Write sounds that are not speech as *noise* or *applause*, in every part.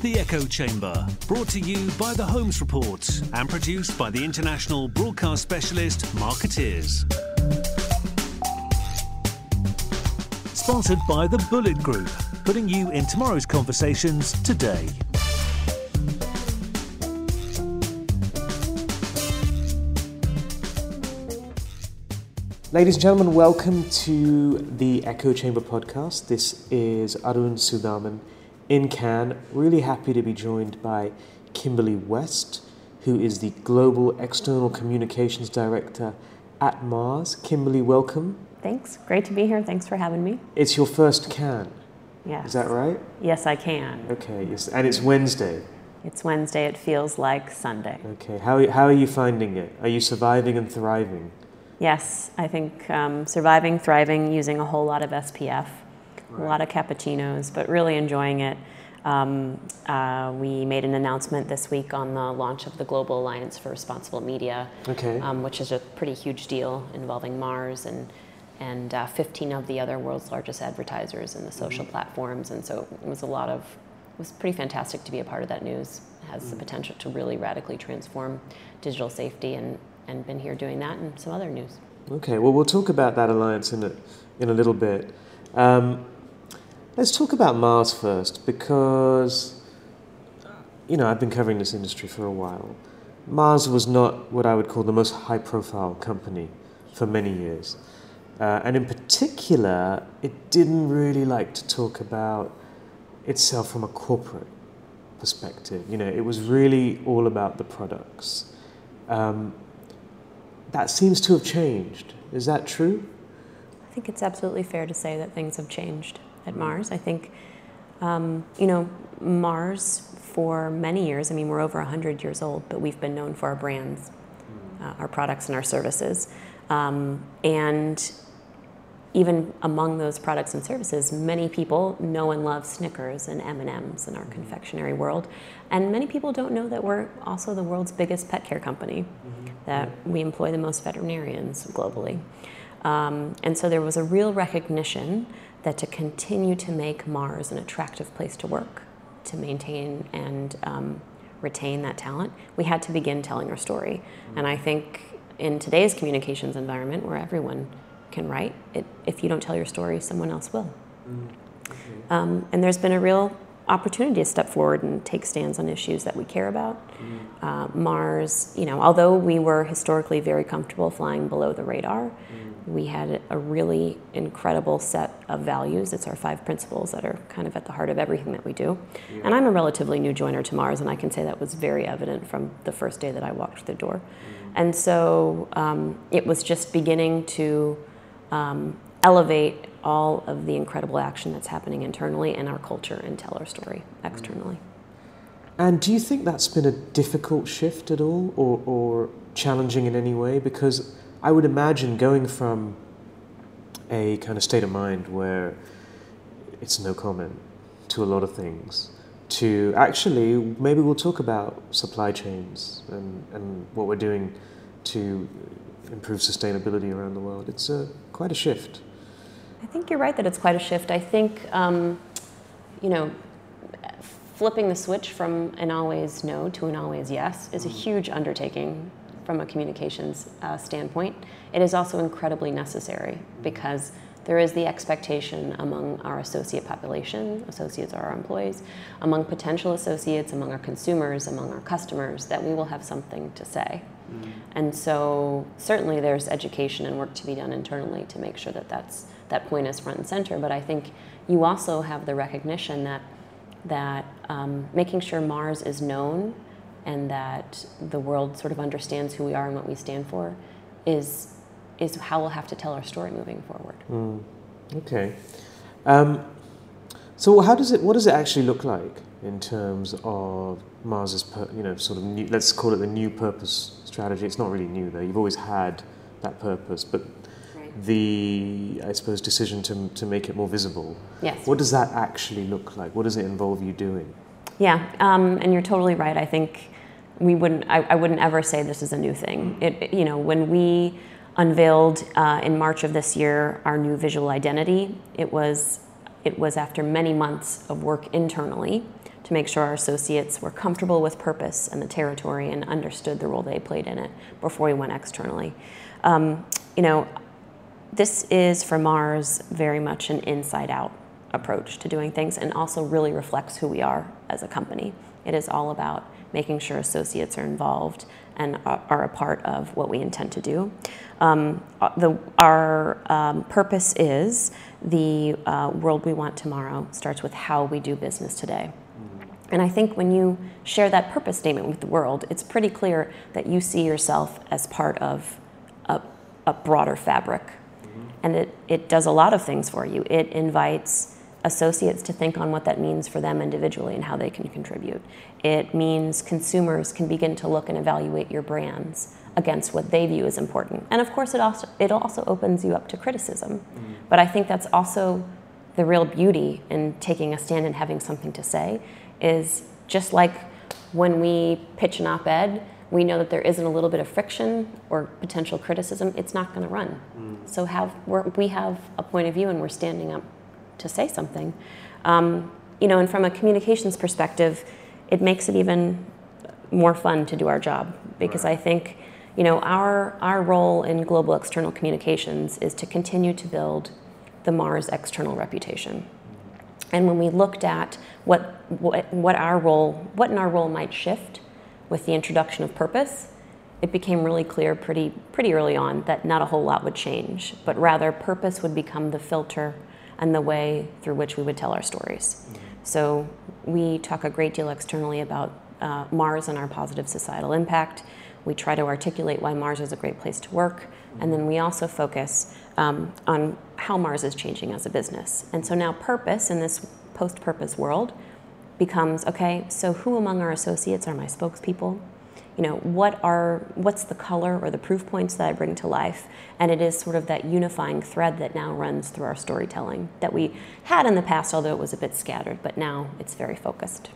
The Echo Chamber, brought to you by The Holmes Report and produced by the international broadcast specialist Markettiers. Sponsored by The Bulleit Group, putting you in tomorrow's conversations today. Ladies and gentlemen, welcome to the Echo Chamber podcast. This is Arun Sudhaman in Cannes. Really happy to be joined by Kimberly West, who is the Global External Communications Director at Mars. Kimberly, welcome. Thanks. Great to be here. Thanks for having me. It's your first Cannes. Yes. Is that right? Yes, I can. Okay, yes. and it's Wednesday. It's Wednesday. It feels like Sunday. Okay, how, how are you finding it? Are you surviving and thriving? Yes, I think um, surviving, thriving, using a whole lot of SPF, right. a lot of cappuccinos, but really enjoying it. Um, uh, we made an announcement this week on the launch of the Global Alliance for Responsible Media, okay. um, which is a pretty huge deal involving Mars and and uh, 15 of the other world's largest advertisers in the social mm-hmm. platforms. And so it was a lot of, it was pretty fantastic to be a part of that news. It has mm-hmm. the potential to really radically transform digital safety and, and been here doing that and some other news. Okay, well, we'll talk about that alliance in a, in a little bit. Um, let's talk about Mars first because, you know, I've been covering this industry for a while. Mars was not what I would call the most high profile company for many years. Uh, and in particular, it didn't really like to talk about itself from a corporate perspective. You know, it was really all about the products. Um, that seems to have changed. Is that true? I think it's absolutely fair to say that things have changed at. Mars. I think, um, you know, Mars for many years, I mean, we're over 100 years old, but we've been known for our brands, mm. uh, our products, and our services. Um, and even among those products and services, many people know and love Snickers and M&Ms in our mm-hmm. confectionery world. And many people don't know that we're also the world's biggest pet care company, mm-hmm. that we employ the most veterinarians globally. Um, and so there was a real recognition that to continue to make Mars an attractive place to work, to maintain and um, retain that talent, we had to begin telling our story. Mm-hmm. And I think in today's communications environment where everyone can write. It, if you don't tell your story, someone else will. Mm. Okay. Um, and there's been a real opportunity to step forward and take stands on issues that we care about. Mm. Uh, Mars, you know, although we were historically very comfortable flying below the radar, mm. We had a really incredible set of values. It's our five principles that are kind of at the heart of everything that we do. Yeah. And I'm a relatively new joiner to Mars, and I can say that was very evident from the first day that I walked through the door. Mm. And so um, it was just beginning to um, elevate all of the incredible action that's happening internally in our culture and tell our story externally. And do you think that's been a difficult shift at all or, or challenging in any way? Because I would imagine going from a kind of state of mind where it's no comment to a lot of things to actually maybe we'll talk about supply chains and, and what we're doing to improve sustainability around the world. It's a, quite a shift. I think you're right that it's quite a shift. I think, um, you know, flipping the switch from an always no to an always yes is a huge undertaking from a communications uh, standpoint. It is also incredibly necessary because there is the expectation among our associate population, associates are our employees, among potential associates, among our consumers, among our customers, that we will have something to say. Mm. And so certainly there's education and work to be done internally to make sure that that's, that point is front and center. But I think you also have the recognition that, that um, making sure Mars is known and that the world sort of understands who we are and what we stand for is is how we'll have to tell our story moving forward. Mm. Okay. Um, so how does it? What does it actually look like in terms of Mars's, per, you know, sort of new, let's call it the new purpose strategy. It's not really new though. You've always had that purpose, but right. the I suppose decision to to make it more visible. Yes. What does that actually look like? What does it involve you doing? Yeah, um, and you're totally right. I think we wouldn't. I, I, wouldn't ever say this is a new thing. It, you know, when we unveiled uh, in March of this year our new visual identity. It was it was after many months of work internally to make sure our associates were comfortable with purpose and the territory and understood the role they played in it before we went externally. Um, you know, this is for Mars very much an inside out approach to doing things and also really reflects who we are as a company. It is all about making sure associates are involved and are a part of what we intend to do. Um, uh, the, our um, purpose is the uh, world we want tomorrow starts with how we do business today. And I think when you share that purpose statement with the world, it's pretty clear that you see yourself as part of a, a broader fabric. Mm-hmm. And it, it does a lot of things for you. It invites associates to think on what that means for them individually and how they can contribute. It means consumers can begin to look and evaluate your brands against what they view as important. And of course, it also, it also opens you up to criticism. Mm-hmm. But I think that's also the real beauty in taking a stand and having something to say is just like when we pitch an op ed, we know that there isn't a little bit of friction or potential criticism, it's not going to run. Mm. So have we have a point of view and we're standing up to say something. Um, you know, and from a communications perspective, it makes it even more fun to do our job because right. I think, you know, our our role in global external communications is to continue to build the Mars external reputation. And when we looked at what, what, what our role, what in our role might shift with the introduction of purpose, it became really clear pretty, pretty early on that not a whole lot would change, but rather purpose would become the filter and the way through which we would tell our stories. Mm-hmm. So we talk a great deal externally about uh, Mars and our positive societal impact. We try to articulate why Mars is a great place to work, and then we also focus um, on how Mars is changing as a business. And so now purpose in this post purpose world becomes okay, so who among our associates are my spokespeople? You know, what are what's the color or the proof points that I bring to life? And it is sort of that unifying thread that now runs through our storytelling that we had in the past, although it was a bit scattered, but now it's very focused.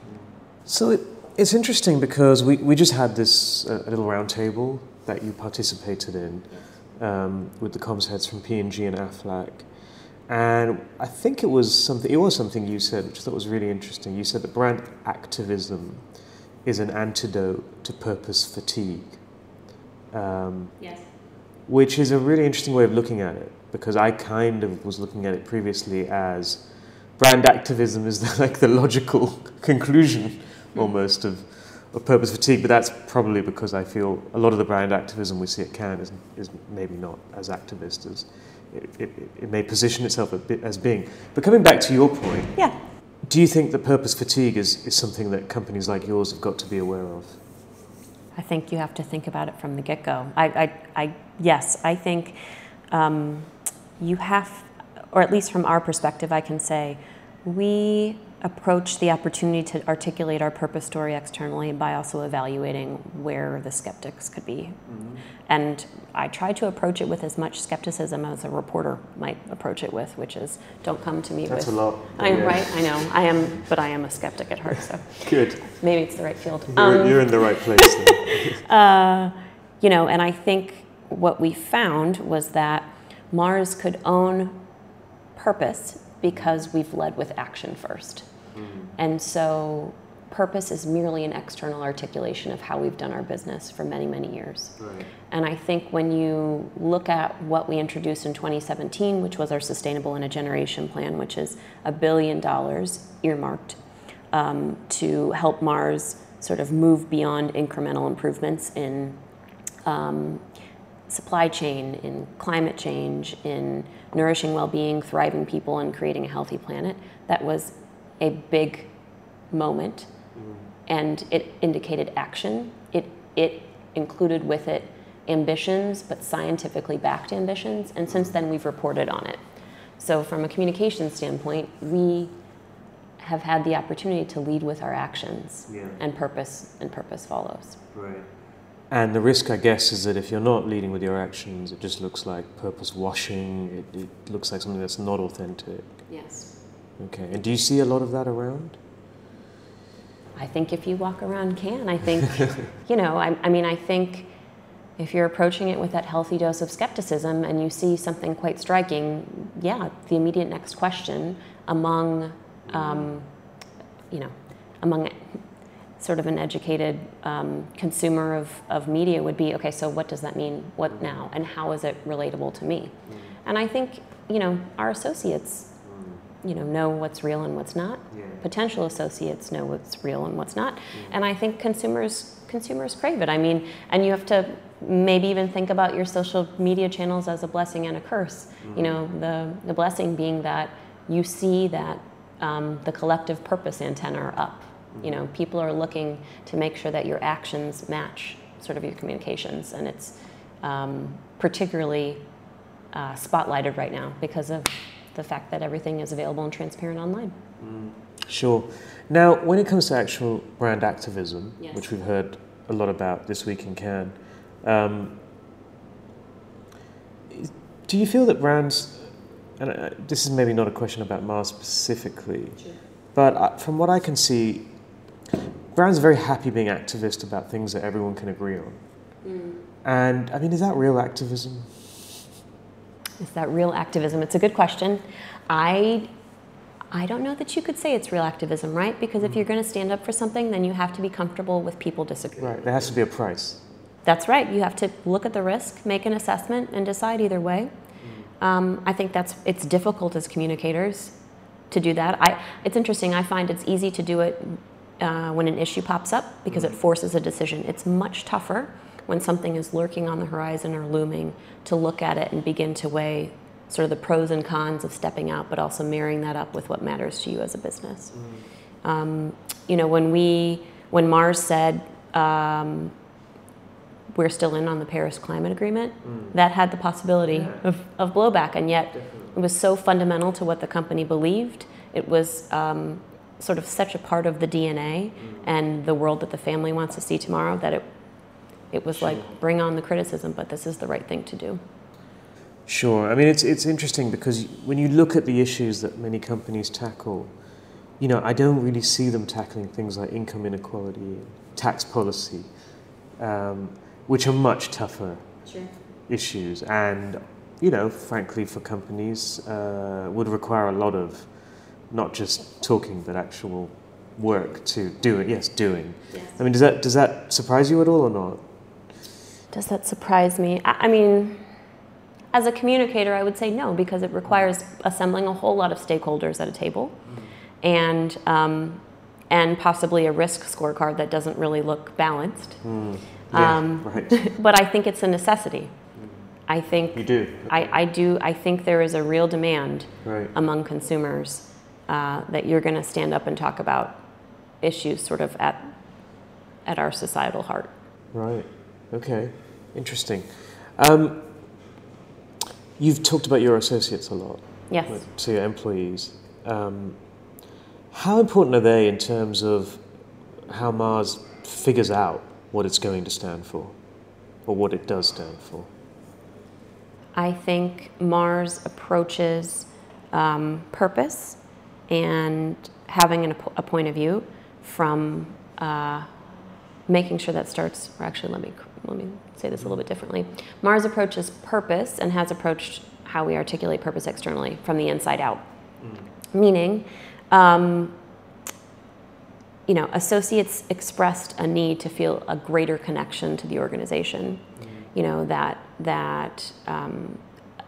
So it, it's interesting because we, we just had this uh, little roundtable that you participated in um, with the comms heads from P&G and Aflac. And I think it was something. It was something you said, which I thought was really interesting. You said that brand activism is an antidote to purpose fatigue. Um, yes. Which is a really interesting way of looking at it, because I kind of was looking at it previously as brand activism is *laughs* like the logical *laughs* conclusion, almost of of purpose fatigue, but that's probably because I feel a lot of the brand activism we see at Cannes is, is maybe not as activist as it, it, it may position itself bit, as being. But coming back to your point, yeah. Do you think that purpose fatigue is, is something that companies like yours have got to be aware of? I think you have to think about it from the get go. I, I, I, yes, I think um, you have, or at least from our perspective, I can say we approach the opportunity to articulate our purpose story externally by also evaluating where the skeptics could be. Mm-hmm. And I try to approach it with as much skepticism as a reporter might approach it with, which is don't come to me That's with. a lot. I'm yeah. right. I know. I am, but I am a skeptic at heart. So *laughs* good. Maybe it's the right field. You're, um, you're in the right place. *laughs* uh, you know, and I think what we found was that Mars could own purpose because we've led with action first. Mm-hmm. And so purpose is merely an external articulation of how we've done our business for many, many years. Right. And I think when you look at what we introduced in 2017, which was our Sustainable in a Generation plan, which is a billion dollars earmarked um, to help Mars sort of move beyond incremental improvements in um, supply chain, in climate change, in nourishing well being, thriving people, and creating a healthy planet, that was a big moment mm. and it indicated action. It, it included with it ambitions, but scientifically backed ambitions, and since then we've reported on it. So, from a communication standpoint, we have had the opportunity to lead with our actions, yeah. and purpose and purpose follows. Right. And the risk, I guess, is that if you're not leading with your actions, it just looks like purpose washing. It, it looks like something that's not authentic. Yes. Okay. And do you see a lot of that around? I think if you walk around Cannes. I think, *laughs* you know, I, I mean, I think if you're approaching it with that healthy dose of skepticism and you see something quite striking, yeah, the immediate next question among, um, you know, among sort of an educated um, consumer of, of media would be, okay, so what does that mean? What now? And how is it relatable to me? And I think, you know, our associates, you know, know what's real and what's not. Yeah. Potential associates know what's real and what's not. And I think consumers consumers crave it. I mean, and you have to maybe even think about your social media channels as a blessing and a curse. You know, the the blessing being that you see that um, the collective purpose antenna are up. You know, people are looking to make sure that your actions match sort of your communications, and it's um, particularly uh, spotlighted right now because of the fact that everything is available and transparent online. Sure. Now, when it comes to actual brand activism, Yes. which we've heard a lot about this week in Cannes, um, do you feel that brands, and uh, this is maybe not a question about Mars specifically, but uh, from what I can see, brands are very happy being activist about things that everyone can agree on. And I mean, is that real activism? Is that real activism? It's a good question. I I don't know that you could say it's real activism, right? Because if you're going to stand up for something, then you have to be comfortable with people disagreeing. Right, there has to be a price. That's right. You have to look at the risk, make an assessment, and decide either way. Um, I think that's it's difficult as communicators to do that. I it's interesting. I find it's easy to do it uh, when an issue pops up because it forces a decision. It's much tougher when something is lurking on the horizon or looming to look at it and begin to weigh sort of the pros and cons of stepping out, but also marrying that up with what matters to you as a business. Um, you know, when we when Mars said um, we're still in on the Paris Climate Agreement, that had the possibility of, of blowback, and yet it was so fundamental to what the company believed. It was um, sort of such a part of the DNA and the world that the family wants to see tomorrow that it it was like bring on the criticism, but this is the right thing to do. Sure. I mean, it's, it's interesting because when you look at the issues that many companies tackle, you know, I don't really see them tackling things like income inequality, tax policy, um, which are much tougher Sure. issues and, you know, frankly, for companies, uh, would require a lot of not just talking, but actual work to do it. Yes, doing. Yes. I mean, does that, does that surprise you at all or not? Does that surprise me? I, I mean, as a communicator, I would say no, because it requires assembling a whole lot of stakeholders at a table, and um, and possibly a risk scorecard that doesn't really look balanced. Yeah, Um, right. *laughs* but I think it's a necessity. I think You do. I, I do. I think there is a real demand Right. among consumers uh, that you're going to stand up and talk about issues sort of at at our societal heart. Right. Okay. Interesting. Um, you've talked about your associates a lot, Yes. like, so your employees. Um, how important are they in terms of how Mars figures out what it's going to stand for, or what it does stand for? I think Mars approaches um, purpose and having an, a point of view from uh, making sure that starts. Or actually, let me let me say this a little bit differently. Mars approaches purpose and has approached how we articulate purpose externally from the inside out. Meaning, um, you know, associates expressed a need to feel a greater connection to the organization. You know that that um,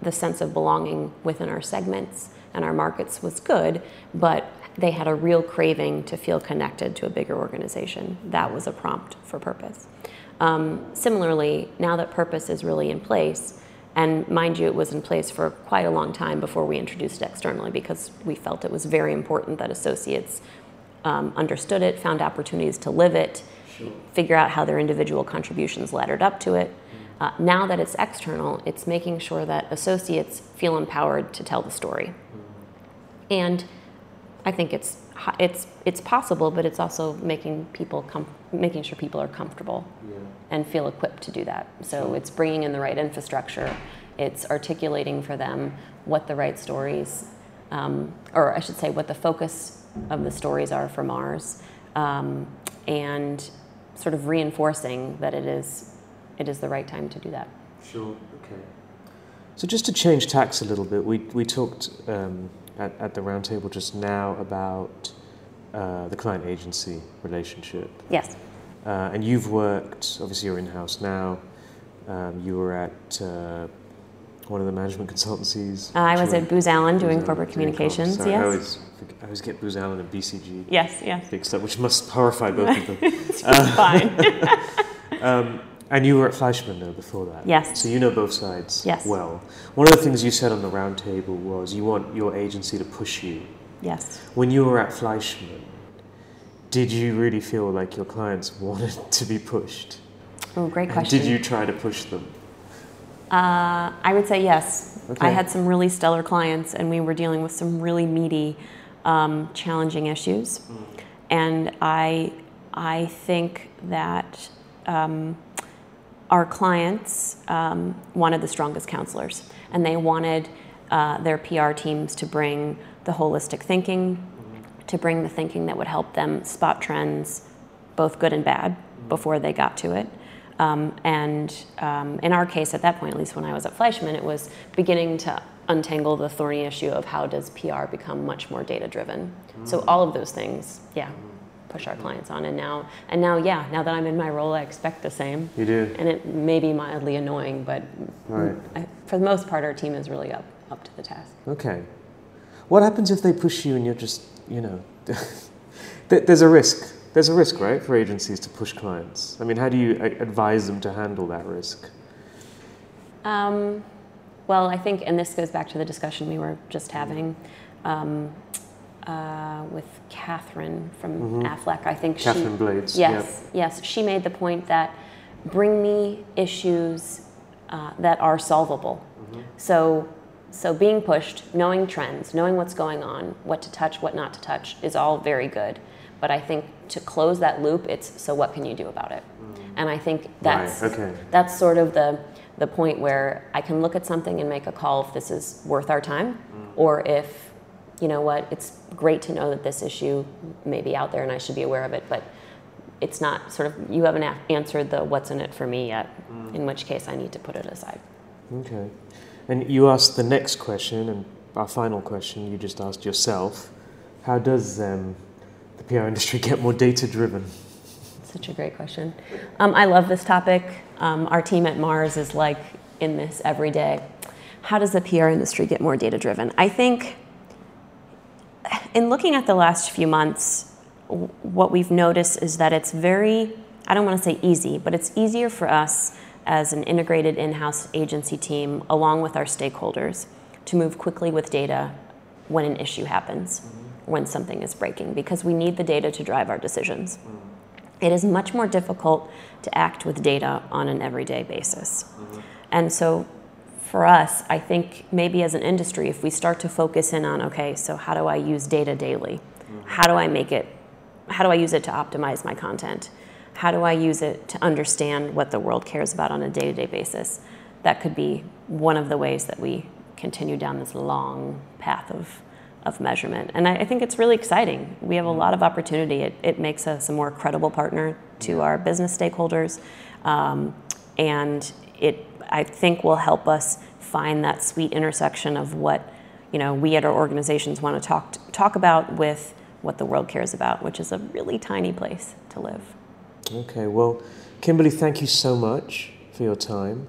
the sense of belonging within our segments and our markets was good, but they had a real craving to feel connected to a bigger organization. That was a prompt for purpose. Um, similarly, now that purpose is really in place, and mind you, it was in place for quite a long time before we introduced it externally because we felt it was very important that associates um, understood it, found opportunities to live it, figure out how their individual contributions laddered up to it. Uh, now that it's external, it's making sure that associates feel empowered to tell the story. And I think it's it's it's possible, but it's also making people com- making sure people are comfortable and feel equipped to do that. So it's bringing in the right infrastructure. It's articulating for them what the right stories, um, or I should say, what the focus of the stories are for Mars, um, and sort of reinforcing that it is it is the right time to do that. Sure. Okay. So just to change tacks a little bit, we we talked um, at at the roundtable just now about uh, the client agency relationship. Yes. Uh, and you've worked, obviously, you're in house now. Um, you were at uh, one of the management consultancies. Uh, I was at Booz Allen doing Booz corporate Allen, communications. Sorry, I yes. always, I always get Booz Allen and BCG Yes. Yes. mixed up, which must horrify both of them. *laughs* It's fine. *laughs* Um, and you were at Fleishman though before that. Yes. So you know both sides Yes. well. One of the things you said on the roundtable was you want your agency to push you. yes. When you were at Fleishman, did you really feel like your clients *laughs* wanted to be pushed? Oh, great And question. did you try to push them? Uh, I would say yes. Okay. I had some really stellar clients, and we were dealing with some really meaty, um, challenging issues. And I, I think that um, our clients um, wanted the strongest counselors, and they wanted uh, their PR teams to bring the holistic thinking, to bring the thinking that would help them spot trends, both good and bad, before they got to it. Um, and um, in our case, at that point, at least when I was at Fleishman, it was beginning to untangle the thorny issue of how does PR become much more data driven. So all of those things, yeah, push our clients on. And now, and now, yeah, now that I'm in my role, I expect the same. You do. And it may be mildly annoying, but Right. I, for the most part, our team is really up up to the task. Okay. What happens if they push you and you're just, you know, *laughs* there's a risk. There's a risk, right, for agencies to push clients. I mean, how do you advise them to handle that risk? Um, well, I think, and this goes back to the discussion we were just having um, uh, with Catherine from Aflac. I think Mm-hmm. Catherine she, Blades. Yes, yes, she made the point that bring me issues uh, that are solvable. So, so being pushed, knowing trends, knowing what's going on, what to touch, what not to touch, is all very good. But I think to close that loop, it's so what can you do about it? And I think that's Right, okay. that's sort of the the point where I can look at something and make a call if this is worth our time, or if you know what, it's great to know that this issue may be out there and I should be aware of it, but it's not sort of you haven't a- answered the what's in it for me yet. In which case, I need to put it aside. Okay. And you asked the next question, and our final question you just asked yourself how does um, the PR industry get more data driven? Such a great question. Um, I love this topic. Um, our team at Mars is like in this every day. How does the PR industry get more data driven? I think in looking at the last few months, what we've noticed is that it's very, I don't want to say easy, but it's easier for us as an integrated in house agency team, along with our stakeholders, to move quickly with data when an issue happens, mm-hmm. when something is breaking, because we need the data to drive our decisions. Mm-hmm. It is much more difficult to act with data on an everyday basis. Mm-hmm. And so for us, I think maybe as an industry, if we start to focus in on, okay, so how do I use data daily? How do I make it, how do I use it to optimize my content? How do I use it to understand what the world cares about on a day to day basis? That could be one of the ways that we continue down this long path of, of measurement. And I, I think it's really exciting. We have a lot of opportunity. It, it makes us a more credible partner to our business stakeholders. Um, and it, I think, will help us find that sweet intersection of what you know, we at our organizations want to talk, talk about with what the world cares about, which is a really tiny place to live. Okay, well, Kimberly, thank you so much for your time.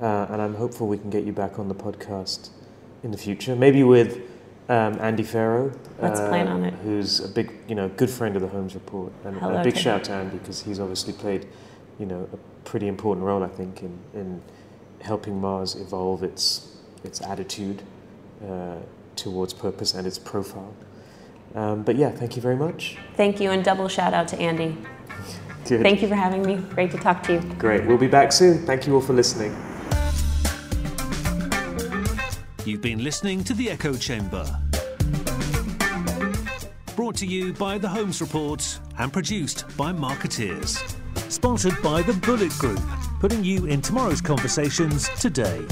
Uh, and I'm hopeful we can get you back on the podcast in the future, maybe with um, Andy Pharoah. Let's plan on it. Who's a big, you know, good friend of the Holmes Report. And Hello a big shout to Andy because he's obviously played, you know, a pretty important role, I think, in, in helping Mars evolve its, its attitude uh, towards purpose and its profile. Um, but yeah, thank you very much. Thank you, and double shout out to Andy. *laughs* Good. Thank you for having me. Great to talk to you. Great. We'll be back soon. Thank you all for listening. You've been listening to The Echo Chamber. Brought to you by The Holmes Report and produced by Markettiers. Sponsored by The Bulleit Group, putting you in tomorrow's conversations today.